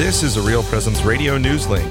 This is a Real Presence Radio News Link.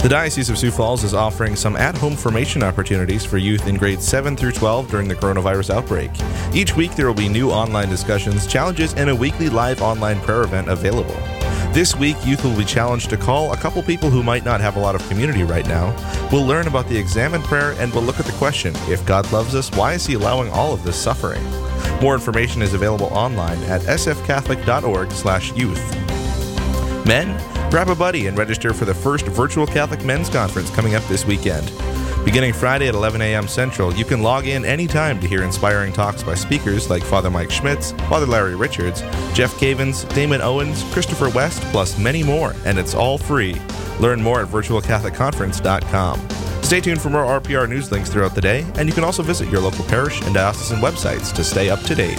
The Diocese of Sioux Falls is offering some at home formation opportunities for youth in grades 7 through 12 during the coronavirus outbreak. Each week, there will be new online discussions, challenges, and a weekly live online prayer event available. This week, youth will be challenged to call a couple people who might not have a lot of community right now. We'll learn about the examen prayer and we'll look at the question if God loves us, why is He allowing all of this suffering? More information is available online at sfcatholic.org/youth. Men, grab a buddy and register for the first virtual Catholic Men's Conference coming up this weekend. Beginning Friday at 11 a.m. Central, you can log in anytime to hear inspiring talks by speakers like Father Mike Schmitz, Father Larry Richards, Jeff Cavins, Damon Owens, Christopher West, plus many more, and it's all free. Learn more at virtualcatholicconference.com. Stay tuned for more RPR news links throughout the day, and you can also visit your local parish and diocesan websites to stay up to date.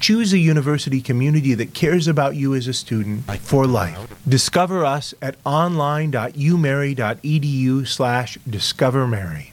Choose a university community that cares about you as a student for life. Discover us at online.umary.edu slash discovermary.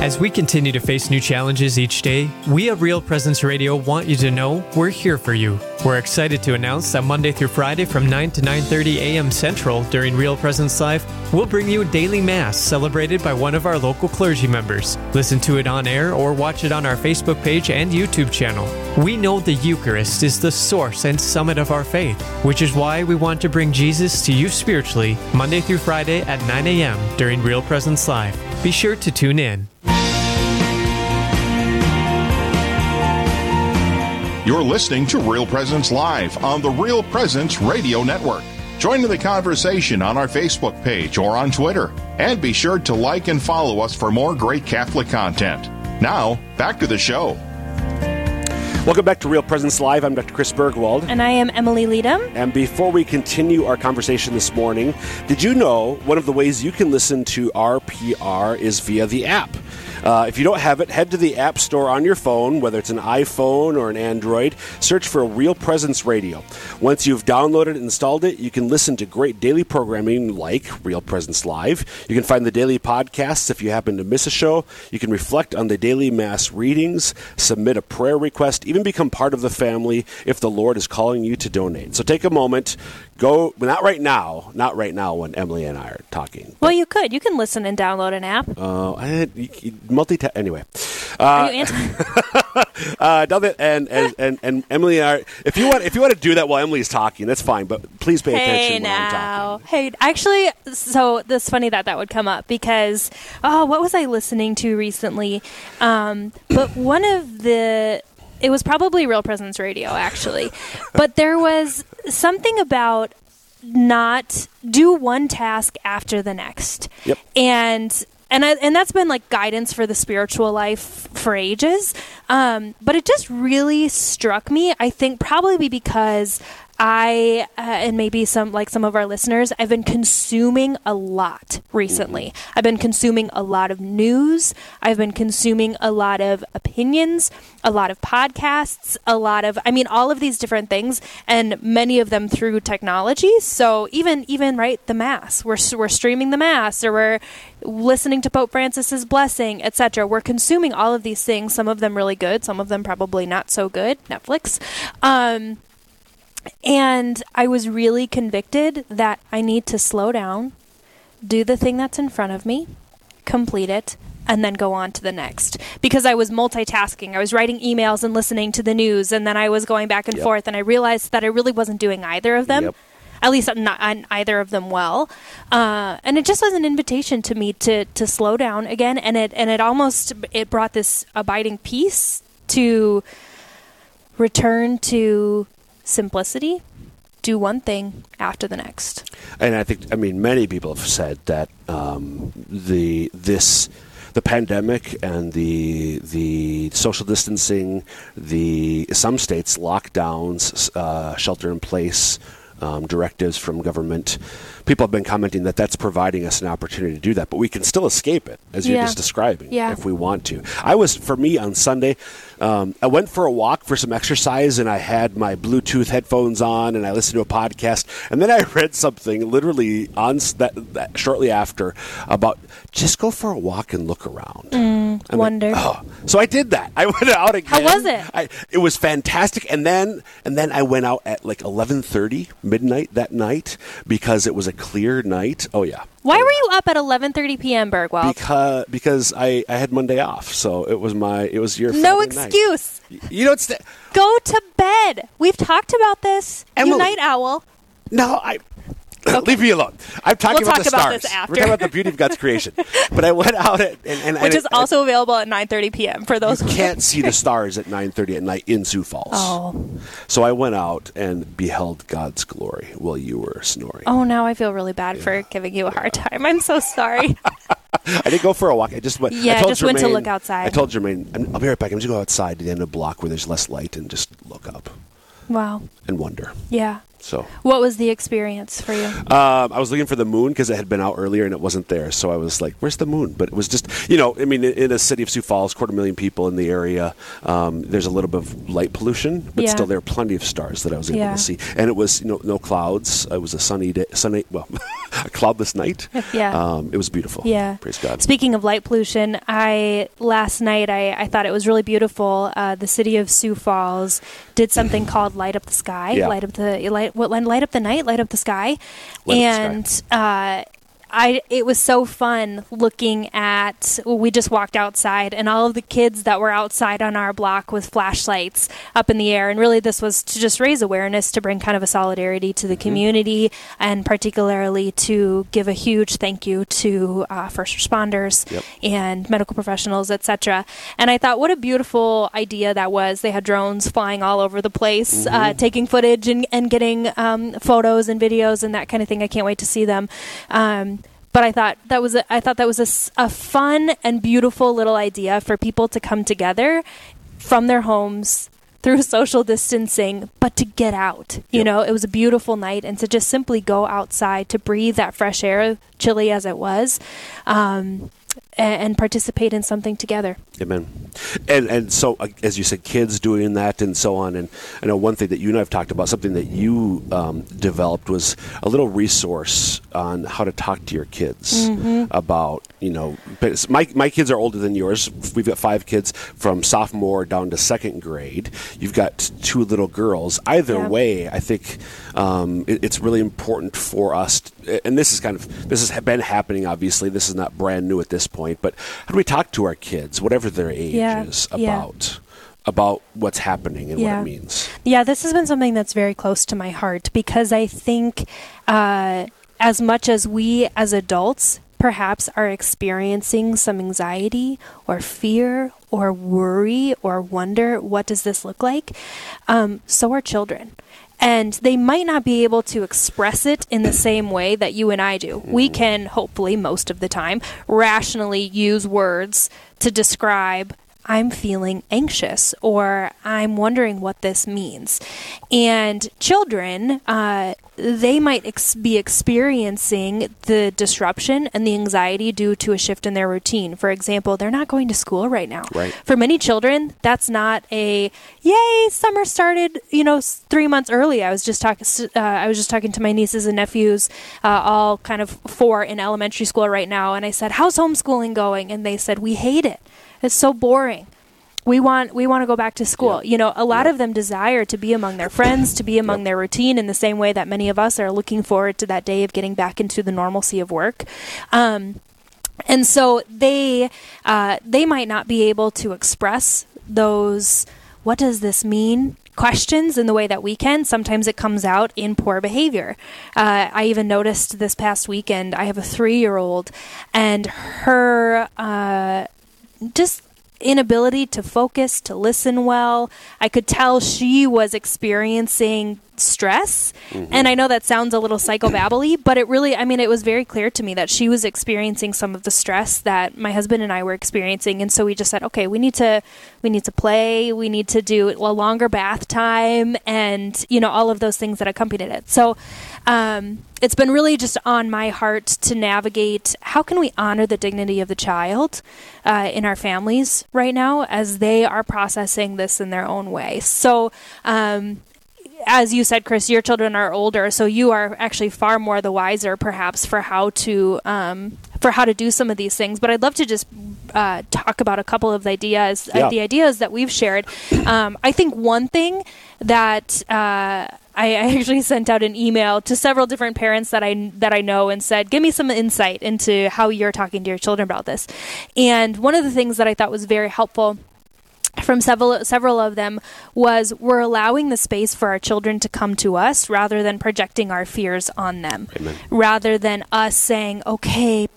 As we continue to face new challenges each day, we at Real Presence Radio want you to know we're here for you. We're excited to announce that Monday through Friday from 9 to 9:30 a.m. Central during Real Presence Live, we'll bring you a daily mass celebrated by one of our local clergy members. Listen to it on air or watch it on our Facebook page and YouTube channel. We know the Eucharist is the source and summit of our faith, which is why we want to bring Jesus to you spiritually Monday through Friday at 9 a.m. during Real Presence Live. Be sure to tune in. You're listening to Real Presence Live on the Real Presence Radio Network. Join in the conversation on our Facebook page or on Twitter. And be sure to like and follow us for more great Catholic content. Now, back to the show. Welcome back to Real Presence Live. I'm Dr. Chris Burgwald. And I am Emily Leadham. And before we continue our conversation this morning, did you know one of the ways you can listen to RPR is via the app? Uh, if you don't have it, head to the App Store on your phone, whether it's an iPhone or an Android. Search for Real Presence Radio. Once you've downloaded and installed it, you can listen to great daily programming like Real Presence Live. You can find the daily podcasts if you happen to miss a show. You can reflect on the daily Mass readings, submit a prayer request, even become part of the family if the Lord is calling you to donate. So take a moment, go not right now not right now when emily and i are talking well you could you can listen and download an app uh, I, multi anyway uh, are you anti- uh, and, and, and, and emily and I, if you want if you want to do that while emily's talking that's fine but please pay hey attention now. when i'm talking hey actually so it's funny that that would come up because oh what was i listening to recently um, but one of the it was probably Real Presence Radio, actually. but there was something about not do one task after the next. Yep. And and I, and that's been like guidance for the spiritual life for ages. Um, but it just really struck me. I think probably because I uh, and maybe some like some of our listeners, I've been consuming a lot recently. I've been consuming a lot of news. I've been consuming a lot of opinions, a lot of podcasts, a lot of I mean all of these different things and many of them through technology. So even even right the mass. We're we're streaming the mass or we're listening to Pope Francis's blessing, etc. We're consuming all of these things, some of them really good, some of them probably not so good, Netflix. Um and I was really convicted that I need to slow down, do the thing that's in front of me, complete it, and then go on to the next. Because I was multitasking. I was writing emails and listening to the news, and then I was going back and Yep. forth, and I realized that I really wasn't doing either of them. Yep. At least not on either of them well, uh, and it just was an invitation to me to to slow down again, and it and it almost it brought this abiding peace to return to simplicity, do one thing after the next. And I think, I mean, many people have said that um, the this the pandemic and the the social distancing, the some states lockdowns, uh, shelter in place um, directives from government. People have been commenting that that's providing us an opportunity to do that, but we can still escape it, as you're just describing, Yeah. if we want to. I was, for me, on Sunday, um, I went for a walk for some exercise, and I had my Bluetooth headphones on, and I listened to a podcast, and then I read something literally on that, that shortly after about just go for a walk and look around. Like, wonder. oh. So I did that. I went out again. How was it? I, it was fantastic, and then and then I went out at like eleven thirty midnight that night because it was a clear night. Oh yeah. Why were you up at 11:30 p.m. Burgwald? Because because I, I had Monday off, so it was my it was your no Friday night. excuse. You know it's Go to bed. We've talked about this. Emily. You night owl. no I. Leave me alone. I'm talking We'll about the talk about stars. this after. We're talking about the beauty of God's creation. But I went out at, and, and Which is also available at 9:30 p.m. for those you who can't see the stars at 9:30 at night in Sioux Falls. Oh. So I went out and beheld God's glory while you were snoring. Oh, now I feel really bad for giving you a hard time. I'm so sorry. I didn't go for a walk. I just went. Yeah, I told just went to look outside. I told Jermaine, I'll be right back. I'm just going to go outside to the end of the block where there's less light and just look up wow. and wonder. Yeah. So What was the experience for you? um, I was looking for the moon because it had been out earlier and it wasn't there. So I was like, "Where's the moon?" But it was just, you know, I mean, in, a city of Sioux Falls, quarter million people in the area, um, there's a little bit of light pollution, but Yeah. still there are plenty of stars that I was able Yeah. to see. And it was, you know, no clouds. It was a sunny day, sunny, well, a cloudless night. Yeah. Um, it was beautiful. Yeah. Praise God. Speaking of light pollution, I last night I, I thought it was really beautiful. Uh, the city of Sioux Falls did something called light up the sky, Yeah. light up the light what light up the night, light up the sky, Light Up the and. Uh, I it was so fun looking at we just walked outside and all of the kids that were outside on our block with flashlights up in the air and really this was to just raise awareness to bring kind of a solidarity to the Mm-hmm. community and particularly to give a huge thank you to uh, first responders Yep. and medical professionals etc and I thought what a beautiful idea that was they had drones flying all over the place uh, Mm-hmm. taking footage and, and getting um, photos and videos and that kind of thing I can't wait to see them um, but I thought that was a, I thought that was a, a fun and beautiful little idea for people to come together from their homes through social distancing, but to get out. You Yep. know, it was a beautiful night, and to just simply go outside to breathe that fresh air, chilly as it was, um, and, participate in something together. Amen. And and so uh, as you said, kids doing that and so on. And I know one thing that you and I have talked about, something that you um, developed was a little resource on how to talk to your kids about you know. but My my kids are older than yours. We've got five kids from sophomore down to second grade. You've got two little girls. Either Yeah. way, I think um, it, it's really important for us. t- and this is kind of this has been happening. Obviously, this is not brand new at this point. But how do we talk to our kids, whatever their age Yeah, is, yeah. about about what's happening and Yeah. what it means? Yeah, this has been something that's very close to my heart because I think uh, as much as we as adults perhaps are experiencing some anxiety or fear or worry or wonder, what does this look like? Um, so are children. And they might not be able to express it in the same way that you and I do. We can, hopefully, most of the time, rationally use words to describe I'm feeling anxious or I'm wondering what this means. And children, uh, they might ex- be experiencing the disruption and the anxiety due to a shift in their routine. For example, they're not going to school right now. Right. For many children, that's not a yay. Summer started, you know, three months early. I was just talking. Uh, I was just talking to my nieces and nephews, uh, all kind of four in elementary school right now, and I said, "How's homeschooling going?" And they said, "We hate it. It's so boring." We want we want to go back to school. You know, a lot of them desire to be among their friends, to be among their routine in the same way that many of us are looking forward to that day of getting back into the normalcy of work. Um, and so they uh, they might not be able to express those what does this mean? questions in the way that we can. Sometimes it comes out in poor behavior. Uh, i even noticed this past weekend i have a three year old and her uh, just inability to focus, to listen well. I could tell she was experiencing stress. And I know that sounds a little psychobabbly, but it really, I mean, it was very clear to me that she was experiencing some of the stress that my husband and I were experiencing. And so we just said, okay, we need to, we need to play, we need to do a longer bath time, and you know all of those things that accompanied it. So um, it's been really just on my heart to navigate how can we honor the dignity of the child uh, in our families right now as they are processing this in their own way. So. Um, as you said, Chris, your children are older, so you are actually far more the wiser, perhaps, for how to um, for how to do some of these things. But I'd love to just uh, talk about a couple of the ideas, uh, the ideas that we've shared. Um, I think one thing that uh, I, I actually sent out an email to several different parents that I that I know and said, "Give me some insight into how you're talking to your children about this." And one of the things that I thought was very helpful from several several of them was we're allowing the space for our children to come to us rather than projecting our fears on them. Rather than us saying okay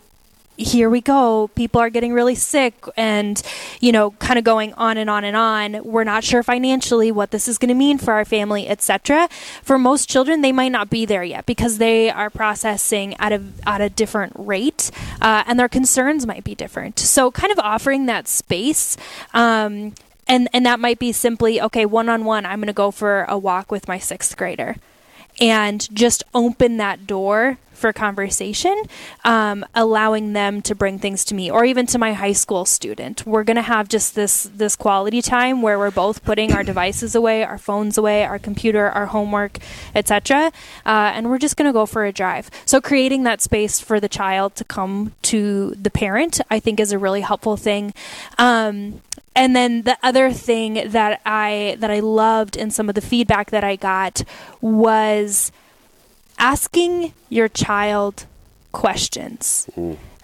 here we go. People are getting really sick and you know kind of going on and on and on. We're not sure financially what this is going to mean for our family etc for most children they might not be there yet because they are processing at a at a different rate uh, and their concerns might be different. So kind of offering that space um, and and that might be simply okay one on one i'm going to go for a walk with my sixth grader. And just open that door for conversation, um, allowing them to bring things to me, or even to my high school student. We're going to have just this this quality time where we're both putting our devices away, our phones away, our computer, our homework, etc., uh, and we're just going to go for a drive. So creating that space for the child to come to the parent, I think, is a really helpful thing. Um, and then the other thing that I that I loved in some of the feedback that I got was asking your child questions.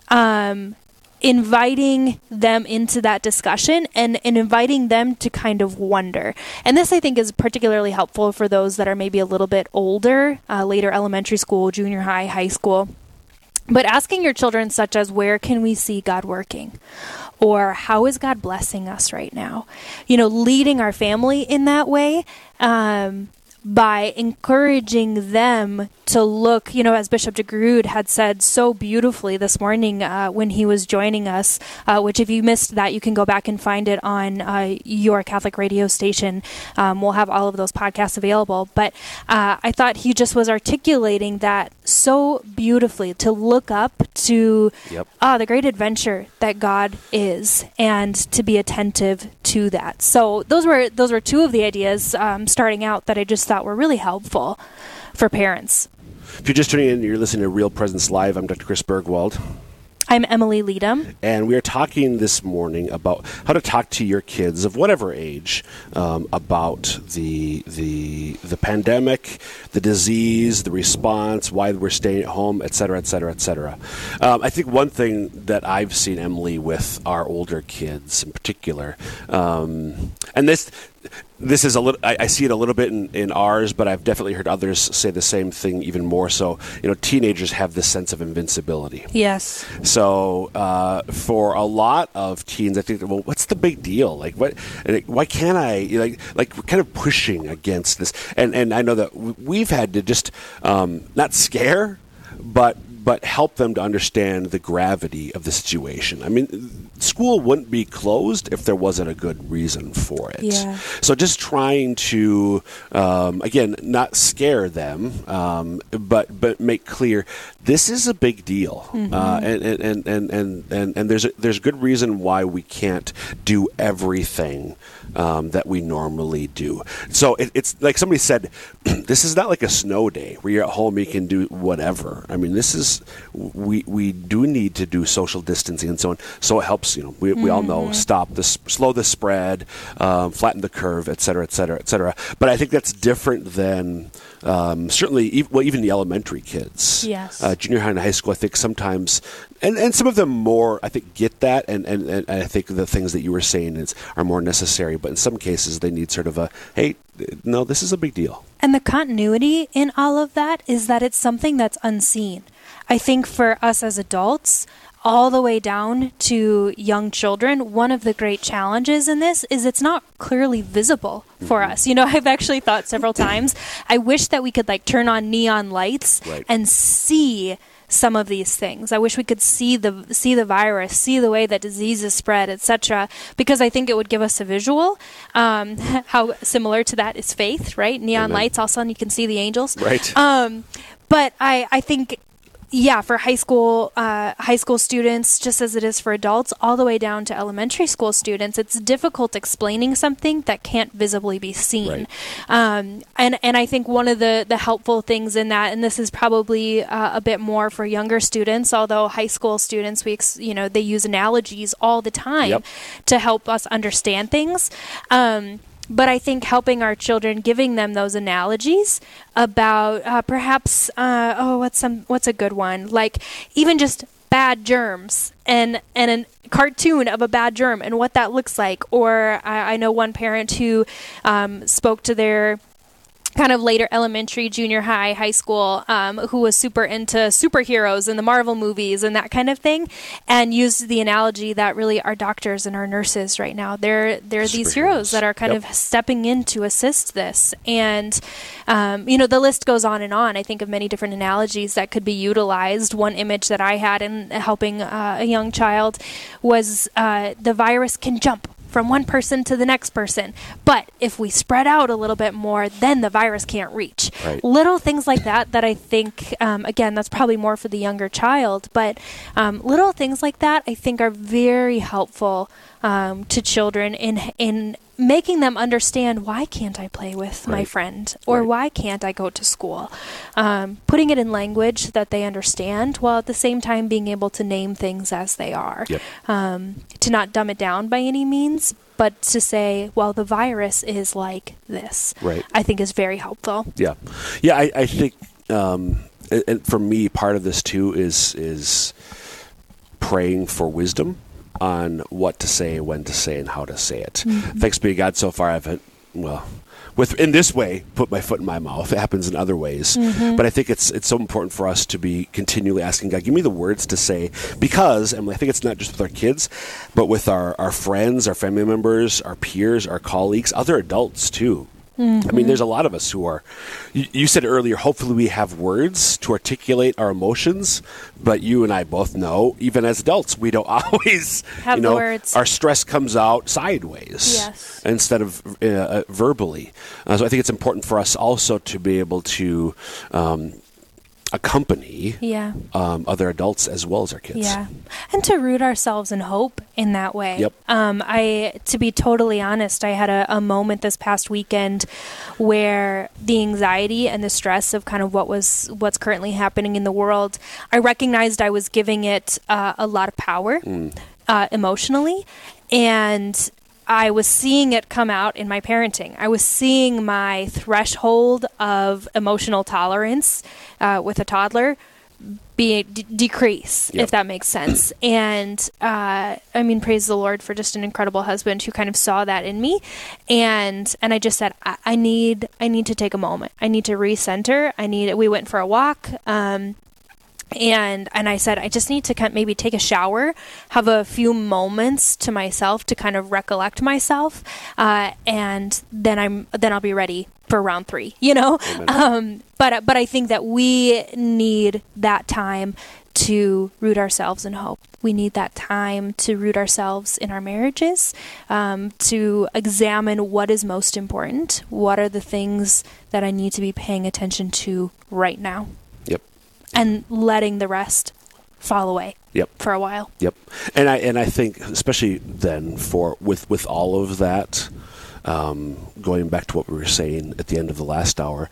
Um, inviting them into that discussion and, and inviting them to kind of wonder. And this, I think, is particularly helpful for those that are maybe a little bit older, uh, later elementary school, junior high, high school. But asking your children, such as, where can we see God working? Or how is God blessing us right now? You know, leading our family in that way um, by encouraging them to look, you know, as Bishop DeGrood had said so beautifully this morning uh, when he was joining us, uh, which if you missed that, you can go back and find it on uh, your Catholic radio station. Um, we'll have all of those podcasts available. But uh, I thought he just was articulating that so beautifully to look up to Yep. ah, the great adventure that God is, and to be attentive to that. So those were those were two of the ideas um, starting out that I just thought were really helpful for parents. If you're just tuning in, you're listening to Real Presence Live. I'm Dr. Chris Burgwald. I'm Emily Leadham. And we are talking this morning about how to talk to your kids of whatever age um, about the the the pandemic, the disease, the response, why we're staying at home, et cetera, et cetera, et cetera. Um, I think one thing that I've seen Emily with our older kids in particular, um, and this this is a little I, I see it a little bit in, in ours but i've definitely heard others say the same thing even more so you know teenagers have this sense of invincibility Yes. so uh, for a lot of teens, I think, well, what's the big deal? Like, what? Why can't I? Like, like we're kind of pushing against this. And and I know that we've had to just um, not scare, but but help them to understand the gravity of the situation. I mean, school wouldn't be closed if there wasn't a good reason for it. Yeah. So just trying to, um, again, not scare them, um, but but make clear this is a big deal, Mm-hmm. uh, and, and, and, and, and, and and there's a, there's good reason why we can't do everything um, that we normally do. So it, it's like somebody said, this is not like a snow day where you're at home you can do whatever. I mean, this is we we do need to do social distancing and so on. So it helps. You know, we, we all know stop the s- slow the spread, um, flatten the curve, et cetera, et cetera, et cetera. But I think that's different than um, certainly well even the elementary kids. Yes. Uh, junior high and high school, I think sometimes, and, and some of them more, I think, get that, and, and, and I think the things that you were saying is, are more necessary. But in some cases, they need sort of a, hey, no, this is a big deal. And the continuity in all of that is that it's something that's unseen. I think for us as adults, all the way down to young children, one of the great challenges in this is it's not clearly visible for us. You know, I've actually thought several times, I wish that we could like turn on neon lights Right. and see some of these things. I wish we could see the see the virus, see the way that diseases spread, etc. Because I think it would give us a visual. Um, how similar to that is faith, right? Neon Amen. lights, all of a sudden you can see the angels. Right. Um, but I I think. Yeah, for high school uh, high school students, just as it is for adults, all the way down to elementary school students, it's difficult explaining something that can't visibly be seen. Right. Um, and and I think one of the the helpful things in that, and this is probably uh, a bit more for younger students, although high school students, we ex- you know they use analogies all the time Yep. to help us understand things. Um, but I think helping our children, giving them those analogies about uh, perhaps uh, oh what's some what's a good one like even just bad germs and and a cartoon of a bad germ and what that looks like. Or I, I know one parent who um, spoke to their kind of later elementary, junior high, high school, um, who was super into superheroes and the Marvel movies and that kind of thing, and used the analogy that really our doctors and our nurses right now they're they're these heroes that are kind Yep. of stepping in to assist this, and um, you know the list goes on and on. I think of many different analogies that could be utilized. One image that I had in helping uh, a young child was uh, the virus can jump from one person to the next person. But if we spread out a little bit more, then the virus can't reach. Right. Little things like that, that I think, um, again, that's probably more for the younger child, but um, little things like that I think are very helpful um, to children in, in making them understand why can't I play with my friend or Right. why can't I go to school? Um, putting it in language that they understand while at the same time being able to name things as they are Yep. um, to not dumb it down by any means, but to say, well, the virus is like this. Right. I think is very helpful. Yeah, yeah. I, I think, um, and for me, part of this too is is praying for wisdom on what to say, when to say, and how to say it. Mm-hmm. Thanks be to God. So far, I haven't well. With in this way, put my foot in my mouth. It happens in other ways, mm-hmm. but I think it's it's so important for us to be continually asking God, give me the words to say, because and I think it's not just with our kids, but with our our friends, our family members, our peers, our colleagues, other adults too. I mean, there's a lot of us who are. You, you said earlier, hopefully we have words to articulate our emotions, but you and I both know, even as adults, we don't always Have you know, words. Our stress comes out sideways Yes. instead of uh, uh, verbally. Uh, so I think it's important for us also to be able to um, accompany Yeah. um, other adults as well as our kids. Yeah. And to root ourselves in hope in that way. Yep. Um, I, to be totally honest, I had a, a moment this past weekend where the anxiety and the stress of kind of what was, what's currently happening in the world, I recognized I was giving it uh, a lot of power uh, emotionally. And I was seeing it come out in my parenting. I was seeing my threshold of emotional tolerance uh, with a toddler be d- decrease, Yep. if that makes sense. And uh, I mean, praise the Lord for just an incredible husband who kind of saw that in me. And and I just said, I, I need I need to take a moment. I need to recenter. I need. We went for a walk. Um, and and I said I just need to kind of maybe take a shower, have a few moments to myself to kind of recollect myself, uh, and then I'm then I'll be ready for round three. You know, um, but but I think that we need that time to root ourselves in hope. We need that time to root ourselves in our marriages, um, to examine what is most important. What are the things that I need to be paying attention to right now? And letting the rest fall away Yep. for a while. Yep, and I and I think especially then for with with all of that, um, going back to what we were saying at the end of the last hour,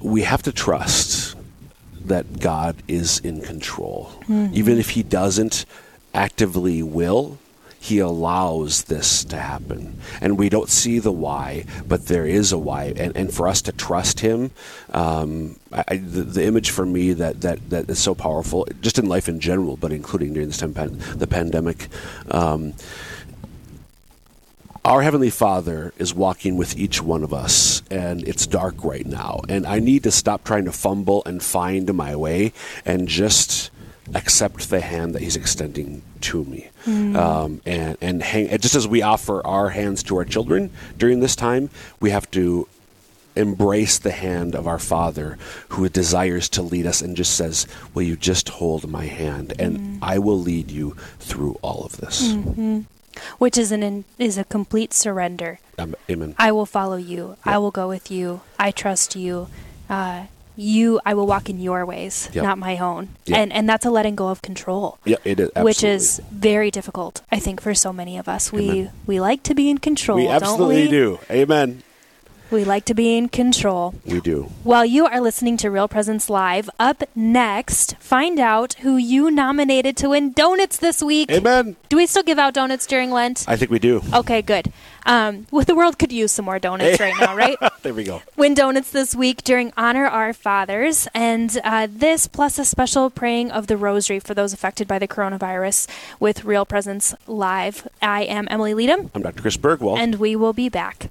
we have to trust that God is in control, even if He doesn't actively will. He allows this to happen, and we don't see the why, but there is a why, and, and for us to trust Him, um, I, the, the image for me that, that that is so powerful, just in life in general, but including during this time, the pandemic. Um, our Heavenly Father is walking with each one of us, and it's dark right now. And I need to stop trying to fumble and find my way and just accept the hand that He's extending to me. Um, and, and, hang, just as we offer our hands to our children during this time, we have to embrace the hand of our Father who desires to lead us and just says, Will you just hold my hand? And I will lead you through all of this. Which is an is a complete surrender. Um, amen. I will follow you. I will go with you. I trust you. Uh, you, I will walk in your ways, Yep. not my own. Yep. And and that's a letting go of control. Yeah, it is. Which is very difficult, I think, for so many of us. We Amen. we like to be in control, We absolutely we? do. Amen. We like to be in control. We do. While you are listening to Real Presence Live, up next, find out who you nominated to win donuts this week. Amen. Do we still give out donuts during Lent? I think we do. Okay, good. Um, well, the world could use some more donuts right now, right? There we go. Win donuts this week during Honor Our Fathers, and uh, this plus a special praying of the Rosary for those affected by the coronavirus with Real Presence Live. I am Emily Leadham, I'm Dr. Chris Burgwald. and we will be back.